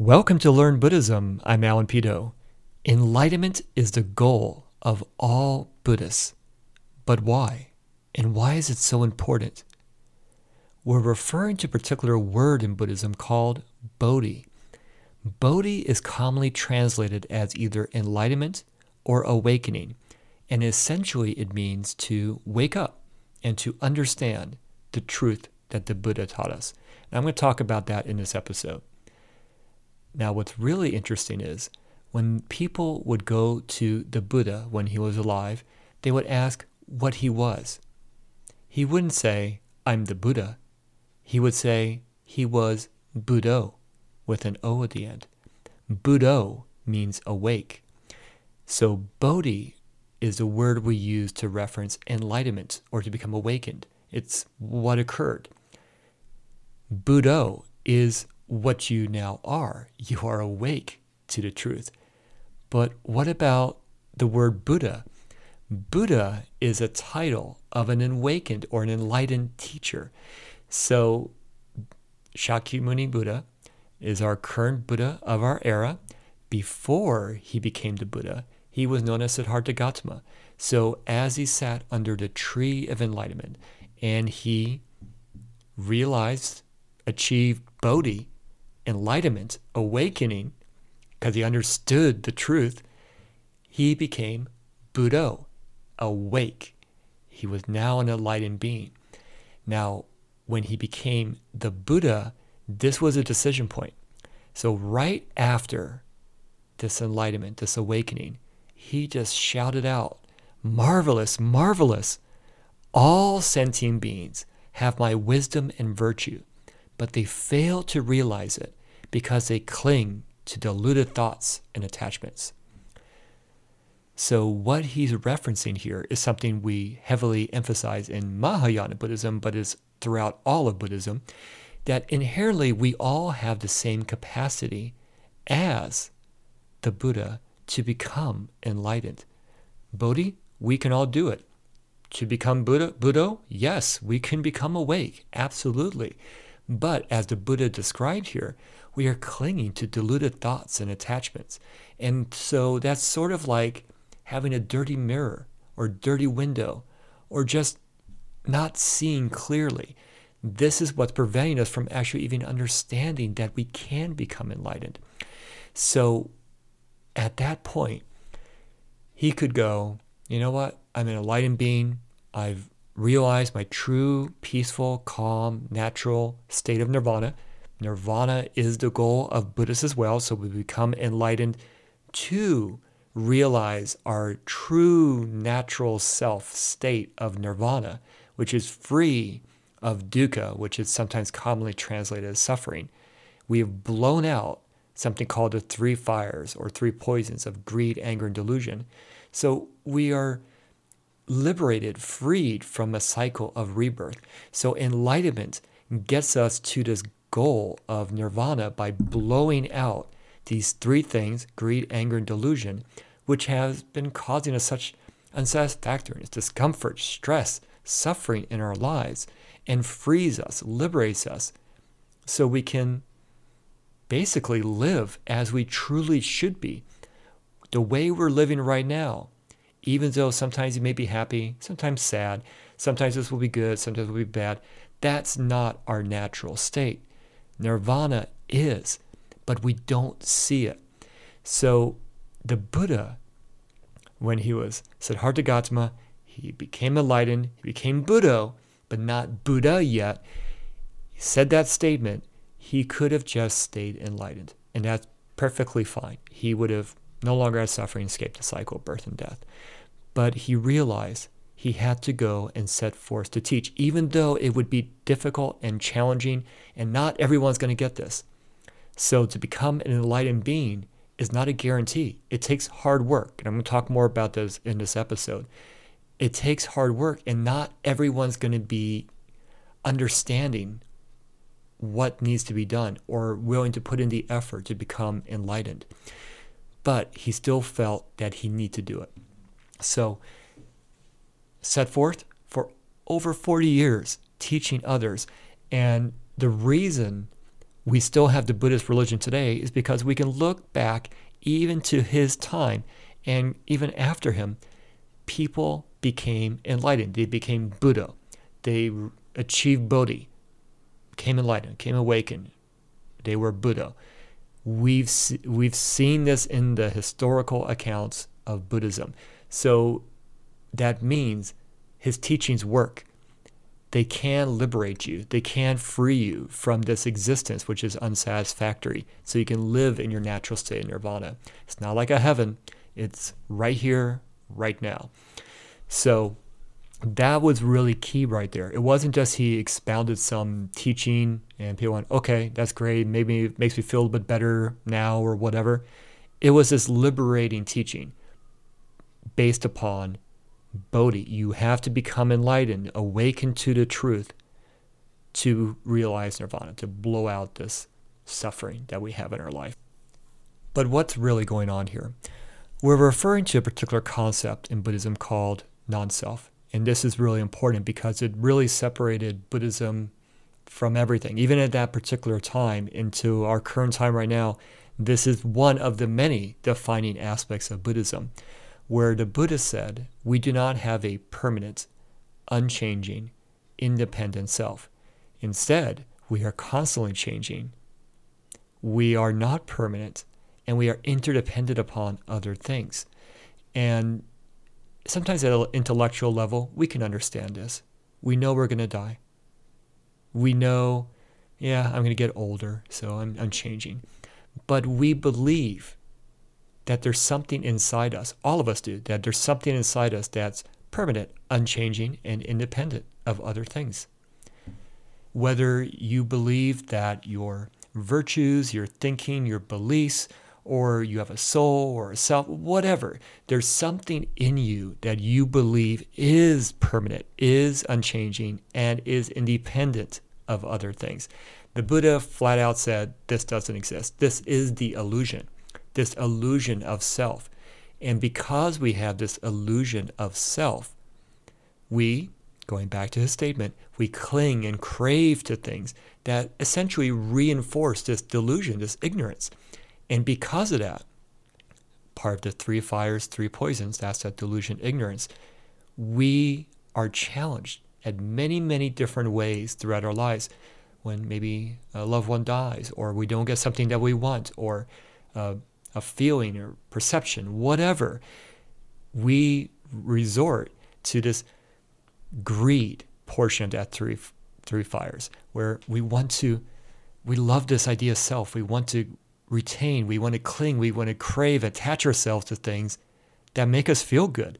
Welcome to Learn Buddhism. I'm Alan Peto. Enlightenment is the goal of all Buddhists. But why? And why is it so important? We're referring to a particular word in Buddhism called Bodhi. Bodhi is commonly translated as either enlightenment or awakening, and essentially it means to wake up and to understand the truth that the Buddha taught us. And I'm going to talk about that in this episode. Now, what's really interesting is when people would go to the Buddha when he was alive, they would ask what he was. He wouldn't say, I'm the Buddha. He would say he was Buddho with an O at the end. Buddho means awake. So Bodhi is the word we use to reference enlightenment or to become awakened. It's what occurred. Buddho is what you now are. You are awake to the truth. But what about the word Buddha? Buddha is a title of an awakened or an enlightened teacher. So Shakyamuni Buddha is our current Buddha of our era. Before he became the Buddha, he was known as Siddhartha Gautama. So as he sat under the tree of enlightenment and he realized, achieved Bodhi, enlightenment, awakening, because he understood the truth, he became Buddho, awake. He was now an enlightened being. Now, when he became the Buddha, this was a decision point. So, right after this enlightenment, this awakening, he just shouted out, Marvelous, marvelous! All sentient beings have my wisdom and virtue, but they fail to realize it because they cling to deluded thoughts and attachments. So, what he's referencing here is something we heavily emphasize in Mahayana Buddhism, but is throughout all of Buddhism, that inherently we all have the same capacity as the Buddha to become enlightened. Bodhi, we can all do it. To become Buddha, Buddha, yes, we can become awake, absolutely. But as the Buddha described here, we are clinging to deluded thoughts and attachments. And so that's sort of like having a dirty mirror or dirty window or just not seeing clearly. This is what's preventing us from actually even understanding that we can become enlightened. So at that point, he could go, you know what? I'm an enlightened being. I've realized my true, peaceful, calm, natural state of nirvana. Nirvana is the goal of Buddhists as well. So we become enlightened to realize our true natural self state of nirvana, which is free of dukkha, which is sometimes commonly translated as suffering. We have blown out something called the three fires or three poisons of greed, anger, and delusion. So we are liberated, freed from a cycle of rebirth. So enlightenment gets us to this goal of nirvana by blowing out these three things greed, anger, and delusion, which has been causing us such unsatisfactoriness, discomfort, stress, suffering in our lives, and frees us, liberates us, so we can basically live as we truly should be. The way we're living right now, even though sometimes you may be happy, sometimes sad, sometimes this will be good, sometimes it will be bad, that's not our natural state. Nirvana is, but we don't see it. So the Buddha, when he was Siddhartha Gautama, he became enlightened, he became Buddho, but not Buddha yet. He said that statement. He could have just stayed enlightened, and that's perfectly fine. He would have no longer had suffering, escaped the cycle of birth and death. But he realized he had to go and set forth to teach, even though it would be difficult and challenging, and not everyone's going to get this. So, to become an enlightened being is not a guarantee. It takes hard work. And I'm going to talk more about this in this episode. It takes hard work, and not everyone's going to be understanding what needs to be done or willing to put in the effort to become enlightened. But he still felt that he needed to do it. So, set forth for over 40 years teaching others. And the reason we still have the Buddhist religion today is because we can look back even to his time and even after him, people became enlightened. They became Buddha. They achieved Bodhi, became enlightened, became awakened. They were Buddho. We've, we've seen this in the historical accounts of Buddhism. So that means his teachings work. They can liberate you. They can free you from this existence, which is unsatisfactory, so you can live in your natural state of nirvana. It's not like a heaven, it's right here, right now. So that was really key right there. It wasn't just he expounded some teaching and people went, okay, that's great. Maybe it makes me feel a bit better now or whatever. It was this liberating teaching based upon Bodhi. You have to become enlightened, awaken to the truth to realize nirvana, to blow out this suffering that we have in our life. But what's really going on here? We're referring to a particular concept in Buddhism called non self. And this is really important because it really separated Buddhism from everything. Even at that particular time, into our current time right now, this is one of the many defining aspects of Buddhism where the Buddha said, We do not have a permanent, unchanging, independent self. Instead, we are constantly changing. We are not permanent, and we are interdependent upon other things. And sometimes at an intellectual level, we can understand this. We know we're going to die. We know, yeah, I'm going to get older, so I'm, I'm changing. But we believe that there's something inside us, all of us do, that there's something inside us that's permanent, unchanging, and independent of other things. Whether you believe that your virtues, your thinking, your beliefs, or you have a soul or a self, whatever, there's something in you that you believe is permanent, is unchanging, and is independent of other things. The Buddha flat out said, This doesn't exist. This is the illusion this illusion of self. And because we have this illusion of self, we, going back to his statement, we cling and crave to things that essentially reinforce this delusion, this ignorance. And because of that, part of the three fires, three poisons, that's that delusion, ignorance, we are challenged at many, many different ways throughout our lives when maybe a loved one dies, or we don't get something that we want, or uh, a feeling or perception, whatever, we resort to this greed portion of that three, three fires, where we want to, we love this idea of self. We want to retain, we want to cling, we want to crave, attach ourselves to things that make us feel good,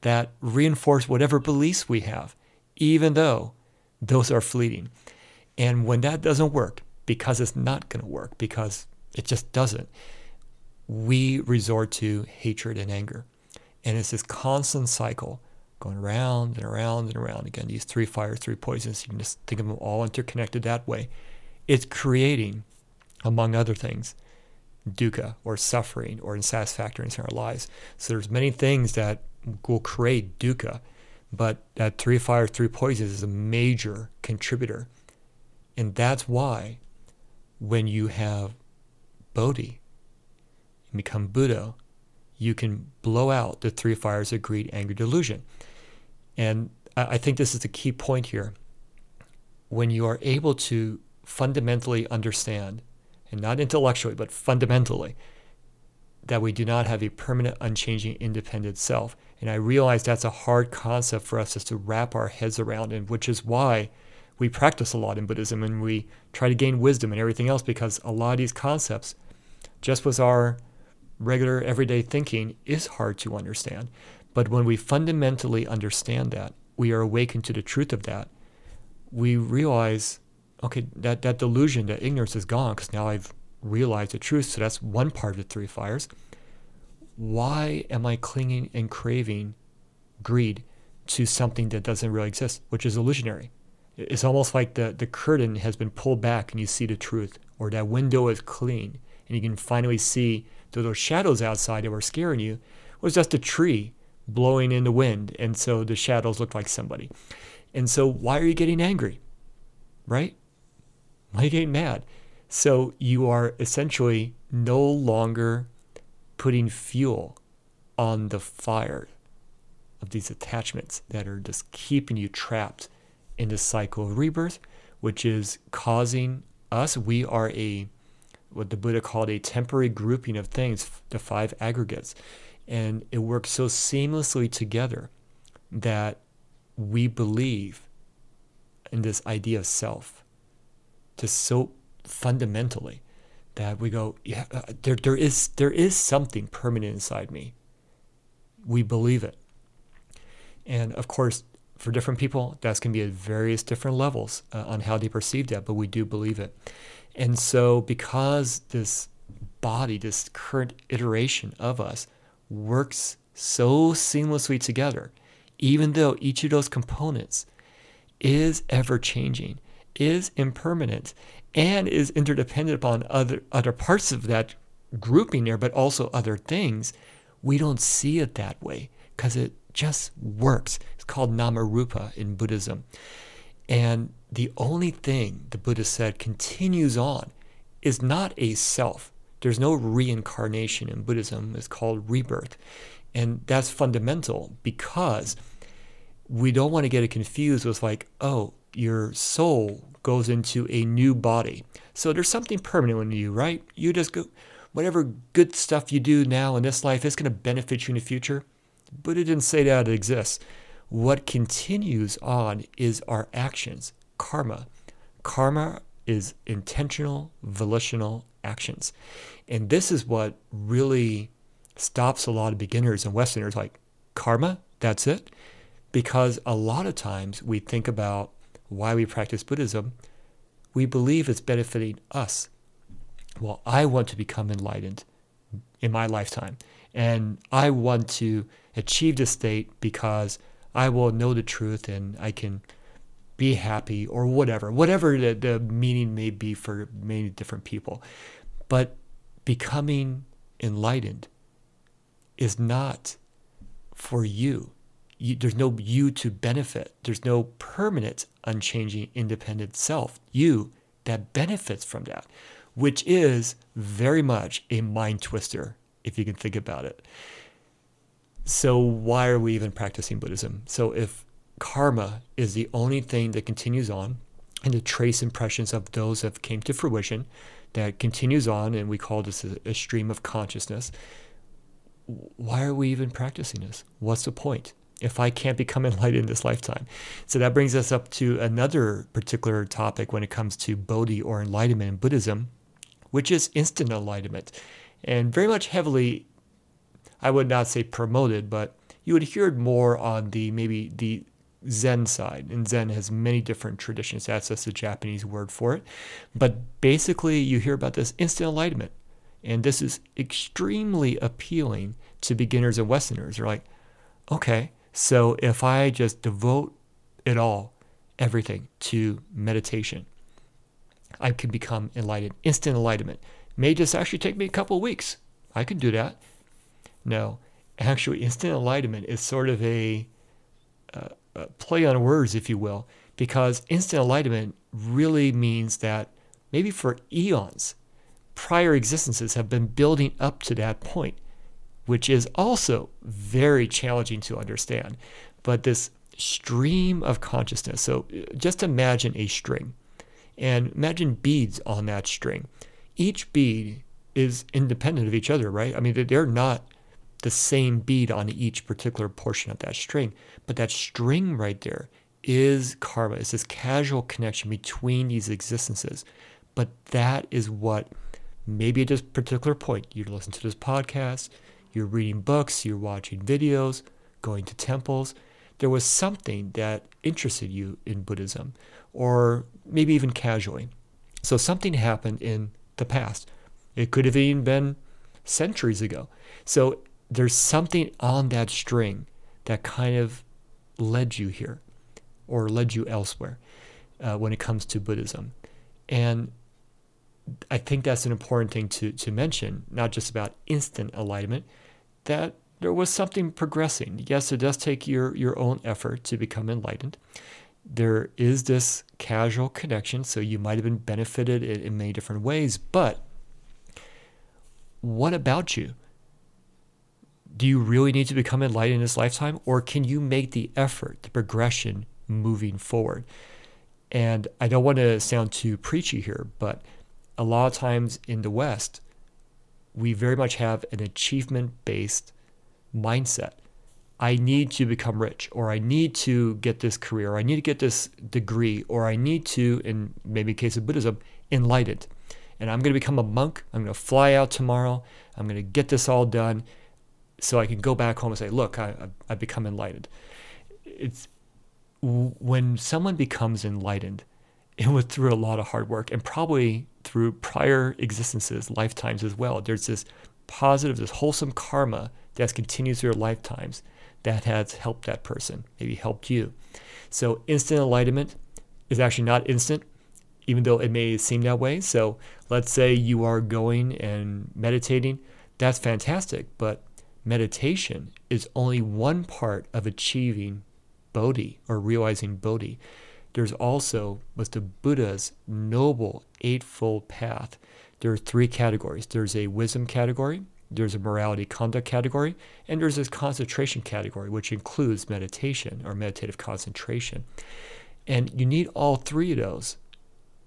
that reinforce whatever beliefs we have, even though those are fleeting. And when that doesn't work, because it's not going to work, because it just doesn't, we resort to hatred and anger. And it's this constant cycle going around and around and around. Again, these three fires, three poisons, you can just think of them all interconnected that way. It's creating, among other things, dukkha or suffering or unsatisfactoriness in our lives. So there's many things that will create dukkha, but that three fires, three poisons is a major contributor. And that's why when you have bodhi, and become Buddha, you can blow out the three fires of greed, anger, delusion. And I think this is the key point here. When you are able to fundamentally understand, and not intellectually, but fundamentally, that we do not have a permanent, unchanging, independent self. And I realize that's a hard concept for us just to wrap our heads around, and which is why we practice a lot in Buddhism and we try to gain wisdom and everything else because a lot of these concepts, just with our regular everyday thinking is hard to understand. But when we fundamentally understand that, we are awakened to the truth of that, we realize, okay, that, that delusion, that ignorance is gone because now I've realized the truth. So that's one part of the three fires. Why am I clinging and craving greed to something that doesn't really exist, which is illusionary? It's almost like the, the curtain has been pulled back and you see the truth, or that window is clean and you can finally see those shadows outside that were scaring you was just a tree blowing in the wind. And so the shadows looked like somebody. And so why are you getting angry? Right? You getting mad? So you are essentially no longer putting fuel on the fire of these attachments that are just keeping you trapped in the cycle of rebirth, which is causing us, we are a what the Buddha called a temporary grouping of things, the five aggregates. And it works so seamlessly together that we believe in this idea of self just so fundamentally that we go, yeah, uh, there, there is there is something permanent inside me. We believe it. And of course, for different people, that's going to be at various different levels uh, on how they perceive that, but we do believe it. And so, because this body, this current iteration of us, works so seamlessly together, even though each of those components is ever changing, is impermanent, and is interdependent upon other, other parts of that grouping there, but also other things, we don't see it that way because it just works. It's called Namarupa in Buddhism. And the only thing the Buddha said continues on is not a self. There's no reincarnation in Buddhism. It's called rebirth. And that's fundamental because we don't want to get it confused with like, oh, your soul goes into a new body. So there's something permanent in you, right? You just go, whatever good stuff you do now in this life is going to benefit you in the future. But it didn't say that it exists. What continues on is our actions, karma. Karma is intentional, volitional actions. And this is what really stops a lot of beginners and Westerners like, karma, that's it? Because a lot of times we think about why we practice Buddhism, we believe it's benefiting us. Well, I want to become enlightened in my lifetime. And I want to achieve this state because I will know the truth and I can be happy or whatever, whatever the, the meaning may be for many different people. But becoming enlightened is not for you. You. There's no you to benefit. There's no permanent, unchanging, independent self. You that benefits from that, which is very much a mind twister if you can think about it. So, why are we even practicing Buddhism? So, if karma is the only thing that continues on, and the trace impressions of those that came to fruition that continues on, and we call this a, a stream of consciousness, why are we even practicing this? What's the point? If I can't become enlightened in this lifetime. So that brings us up to another particular topic when it comes to Bodhi or enlightenment in Buddhism, which is instant enlightenment and very much heavily, I would not say promoted, but you would hear it more on the maybe the Zen side. And Zen has many different traditions. That's just a Japanese word for it. But basically, you hear about this instant enlightenment. And this is extremely appealing to beginners and Westerners. They're like, okay, so if I just devote it all, everything to meditation, I can become enlightened, instant enlightenment may just actually take me a couple weeks. I can do that. No, actually, instant enlightenment is sort of a, a play on words, if you will, because instant enlightenment really means that maybe for eons, prior existences have been building up to that point, which is also very challenging to understand. But this stream of consciousness, so just imagine a string and imagine beads on that string each bead is independent of each other, right? I mean, they're not the same bead on each particular portion of that string, but that string right there is karma. It's this casual connection between these existences. But that is what maybe at this particular point, you listen to this podcast, you're reading books, you're watching videos, going to temples. There was something that interested you in Buddhism, or maybe even casually. So something happened in the past. It could have even been centuries ago. So there's something on that string that kind of led you here or led you elsewhere uh, when it comes to Buddhism. And I think that's an important thing to, to mention, not just about instant enlightenment, that there was something progressing. Yes, it does take your, your own effort to become enlightened. there is this casual connection. So you might have been benefited in, in many different ways. But what about you? Do you really need to become enlightened in this lifetime? Or can you make the effort, the progression moving forward? And I don't want to sound too preachy here, but a lot of times in the West, we very much have an achievement based mindset. I need to become rich, or I need to get this career, or I need to get this degree, or I need to, in maybe case of Buddhism, enlightened. And I'm going to become a monk. I'm going to fly out tomorrow. I'm going to get this all done so I can go back home and say, look, I, I've become enlightened. It's when someone becomes enlightened, it was through a lot of hard work and probably through prior existences, lifetimes as well. There's this positive, this wholesome karma that continues through lifetimes that has helped that person, maybe helped you. So instant enlightenment is actually not instant, even though it may seem that way. So let's say you are going and meditating, that's fantastic, but meditation is only one part of achieving Bodhi or realizing Bodhi. There's also what's the Buddha's noble eightfold path. There are three categories. There's a wisdom category, there's a morality conduct category, and there's this concentration category, which includes meditation or meditative concentration. And you need all three of those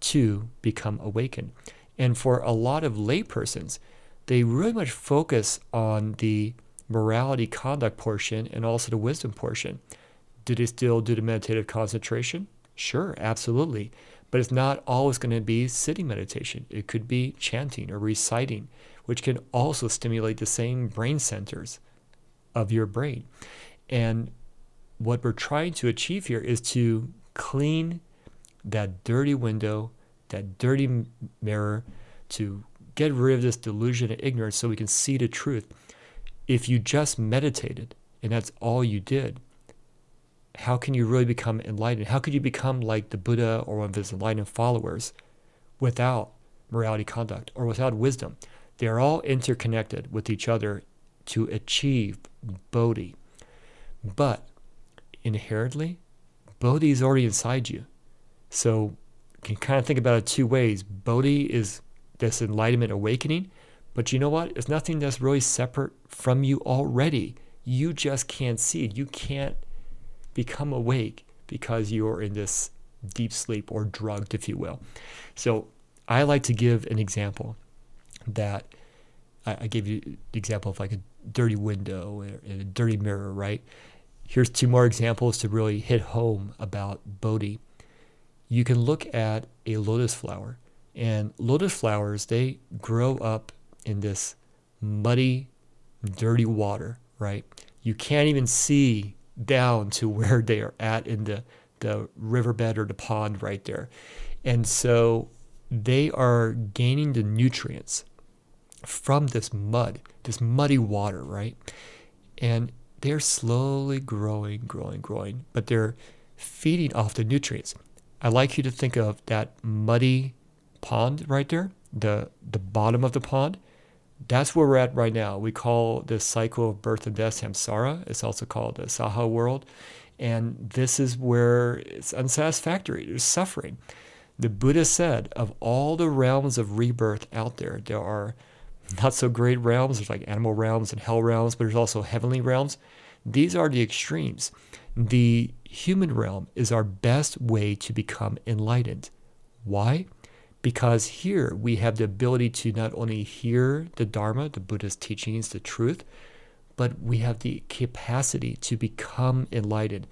to become awakened. And for a lot of laypersons, they really much focus on the morality conduct portion and also the wisdom portion. Do they still do the meditative concentration? Sure, absolutely. But it's not always going to be sitting meditation. It could be chanting or reciting, which can also stimulate the same brain centers of your brain. And what we're trying to achieve here is to clean that dirty window, that dirty mirror, to get rid of this delusion and ignorance so we can see the truth. If you just meditated and that's all you did, how can you really become enlightened? How could you become like the Buddha or one of his enlightened followers without morality conduct or without wisdom? They are all interconnected with each other to achieve Bodhi. But inherently, Bodhi is already inside you. So you can kind of think about it two ways. Bodhi is this enlightenment awakening, but you know what? It's nothing that's really separate from you already. You just can't see it. You can't become awake because you're in this deep sleep or drugged, if you will. So I like to give an example that I, gave you the example of like a dirty window and a dirty mirror, right? Here's two more examples to really hit home about Bodhi. You can look at a lotus flower, and lotus flowers, they grow up in this muddy, dirty water, right? You can't even see down to where they are at in the, the riverbed or the pond right there. And so they are gaining the nutrients from this mud, this muddy water, right? And they're slowly growing, growing, growing, but they're feeding off the nutrients. I like you to think of that muddy pond right there, the the bottom of the pond that's where we're at right now. We call this cycle of birth and death samsara. It's also called the saha world. And this is where it's unsatisfactory. There's suffering. The Buddha said, of all the realms of rebirth out there, there are not so great realms. There's like animal realms and hell realms, but there's also heavenly realms. These are the extremes. The human realm is our best way to become enlightened. Why? Because here we have the ability to not only hear the Dharma, the Buddha's teachings, the truth, but we have the capacity to become enlightened.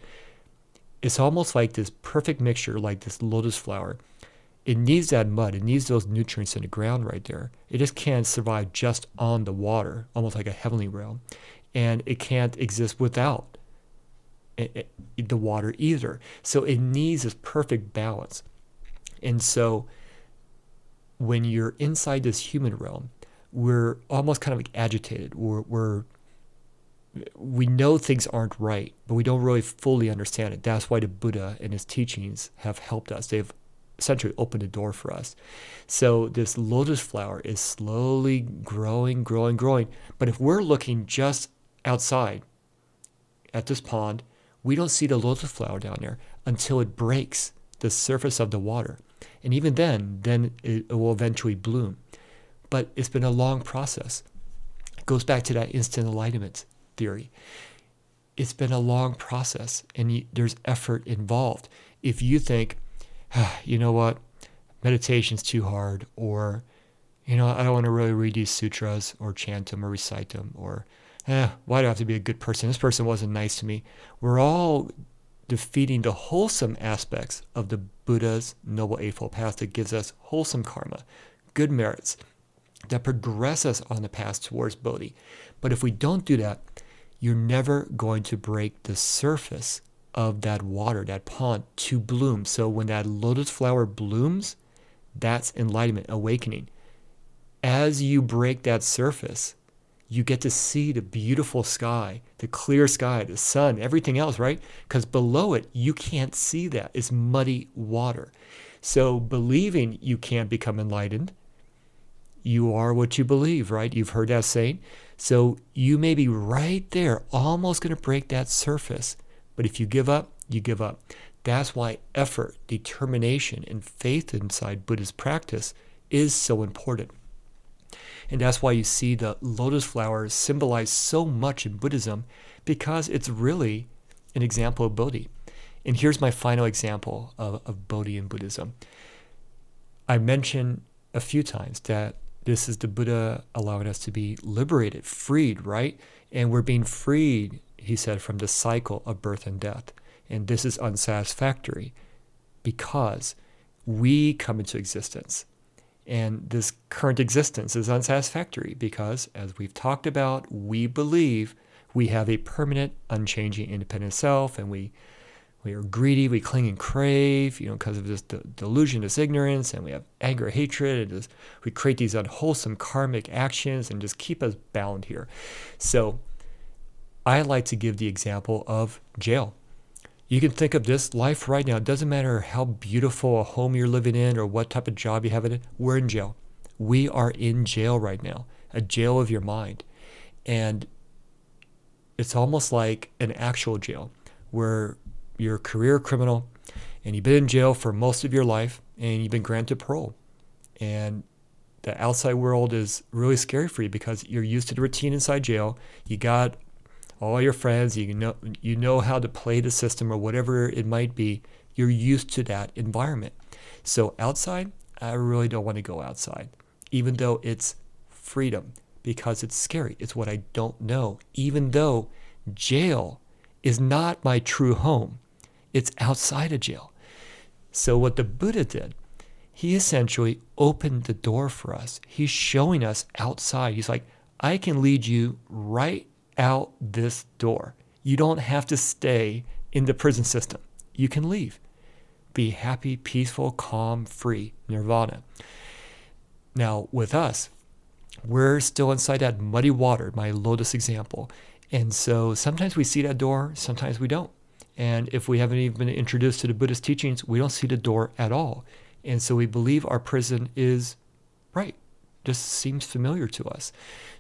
It's almost like this perfect mixture, like this lotus flower. It needs that mud, it needs those nutrients in the ground right there. It just can't survive just on the water, almost like a heavenly realm. And it can't exist without the water either. So it needs this perfect balance. And so when you're inside this human realm, we're almost kind of like agitated. We're, we're we know things aren't right, but we don't really fully understand it. That's why the Buddha and his teachings have helped us. They've essentially opened the door for us. So this lotus flower is slowly growing, growing, growing. But if we're looking just outside at this pond, we don't see the lotus flower down there until it breaks the surface of the water. And even then, then it will eventually bloom. But it's been a long process. It goes back to that instant enlightenment theory. It's been a long process and you, there's effort involved. If you think, ah, you know what, meditation's too hard, or, you know, I don't want to really read these sutras or chant them or recite them, or, eh, why do I have to be a good person? This person wasn't nice to me. We're all defeating the wholesome aspects of the Buddha's Noble Eightfold Path that gives us wholesome karma, good merits, that progress us on the path towards Bodhi. But if we don't do that, you're never going to break the surface of that water, that pond, to bloom. So when that lotus flower blooms, that's enlightenment, awakening. As you break that surface, you get to see the beautiful sky, the clear sky, the sun, everything else, right? Because below it, you can't see that. It's muddy water. So believing you can't become enlightened, you are what you believe, right? You've heard that saying. So you may be right there, almost going to break that surface. But if you give up, you give up. That's why effort, determination, and faith inside Buddhist practice is so important. And that's why you see the lotus flower symbolized so much in Buddhism because it's really an example of Bodhi. And here's my final example of, of Bodhi in Buddhism. I mentioned a few times that this is the Buddha allowing us to be liberated, freed, right? And we're being freed, he said, from the cycle of birth and death. And this is unsatisfactory because we come into existence and this current existence is unsatisfactory because, as we've talked about, we believe we have a permanent, unchanging, independent self, and we we are greedy, we cling and crave, you know, because of this de- delusion, this ignorance, and we have anger, hatred, and just, we create these unwholesome karmic actions and just keep us bound here. So, I like to give the example of jail. You can think of this life right now. It doesn't matter how beautiful a home you're living in or what type of job you have in it. We're in jail. We are in jail right now, a jail of your mind. And it's almost like an actual jail where you're a career criminal and you've been in jail for most of your life and you've been granted parole. And the outside world is really scary for you because you're used to the routine inside jail. You got all your friends, you know you know how to play the system or whatever it might be. You're used to that environment. So outside, I really don't want to go outside, even though it's freedom because it's scary. It's what I don't know. Even though jail is not my true home, it's outside of jail. So what the Buddha did, he essentially opened the door for us. He's showing us outside. He's like, I can lead you right out this door. You don't have to stay in the prison system. You can leave. Be happy, peaceful, calm, free, nirvana. Now, with us, we're still inside that muddy water, my lotus example. And so sometimes we see that door, sometimes we don't. And if we haven't even been introduced to the Buddhist teachings, we don't see the door at all. And so we believe our prison is right, just seems familiar to us.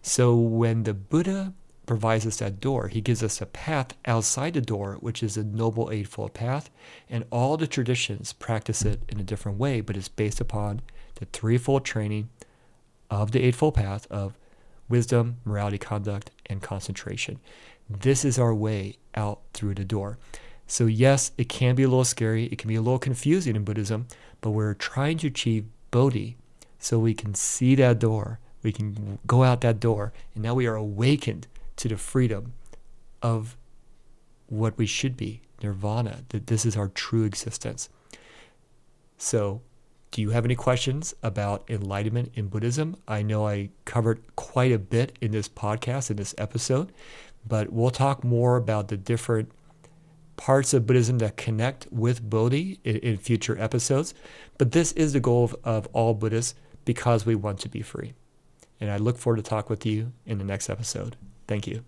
So when the Buddha provides us that door. He gives us a path outside the door, which is a Noble Eightfold Path. And all the traditions practice it in a different way, but it's based upon the threefold training of the Eightfold Path of wisdom, morality, conduct, and concentration. This is our way out through the door. So, yes, it can be a little scary, it can be a little confusing in Buddhism, but we're trying to achieve Bodhi so we can see that door, we can go out that door, and now we are awakened to the freedom of what we should be, nirvana, that this is our true existence. So, do you have any questions about enlightenment in Buddhism? I know I covered quite a bit in this podcast, in this episode, but we'll talk more about the different parts of Buddhism that connect with Bodhi in, in future episodes. But this is the goal of, of all Buddhists because we want to be free. And I look forward to talk with you in the next episode. Thank you.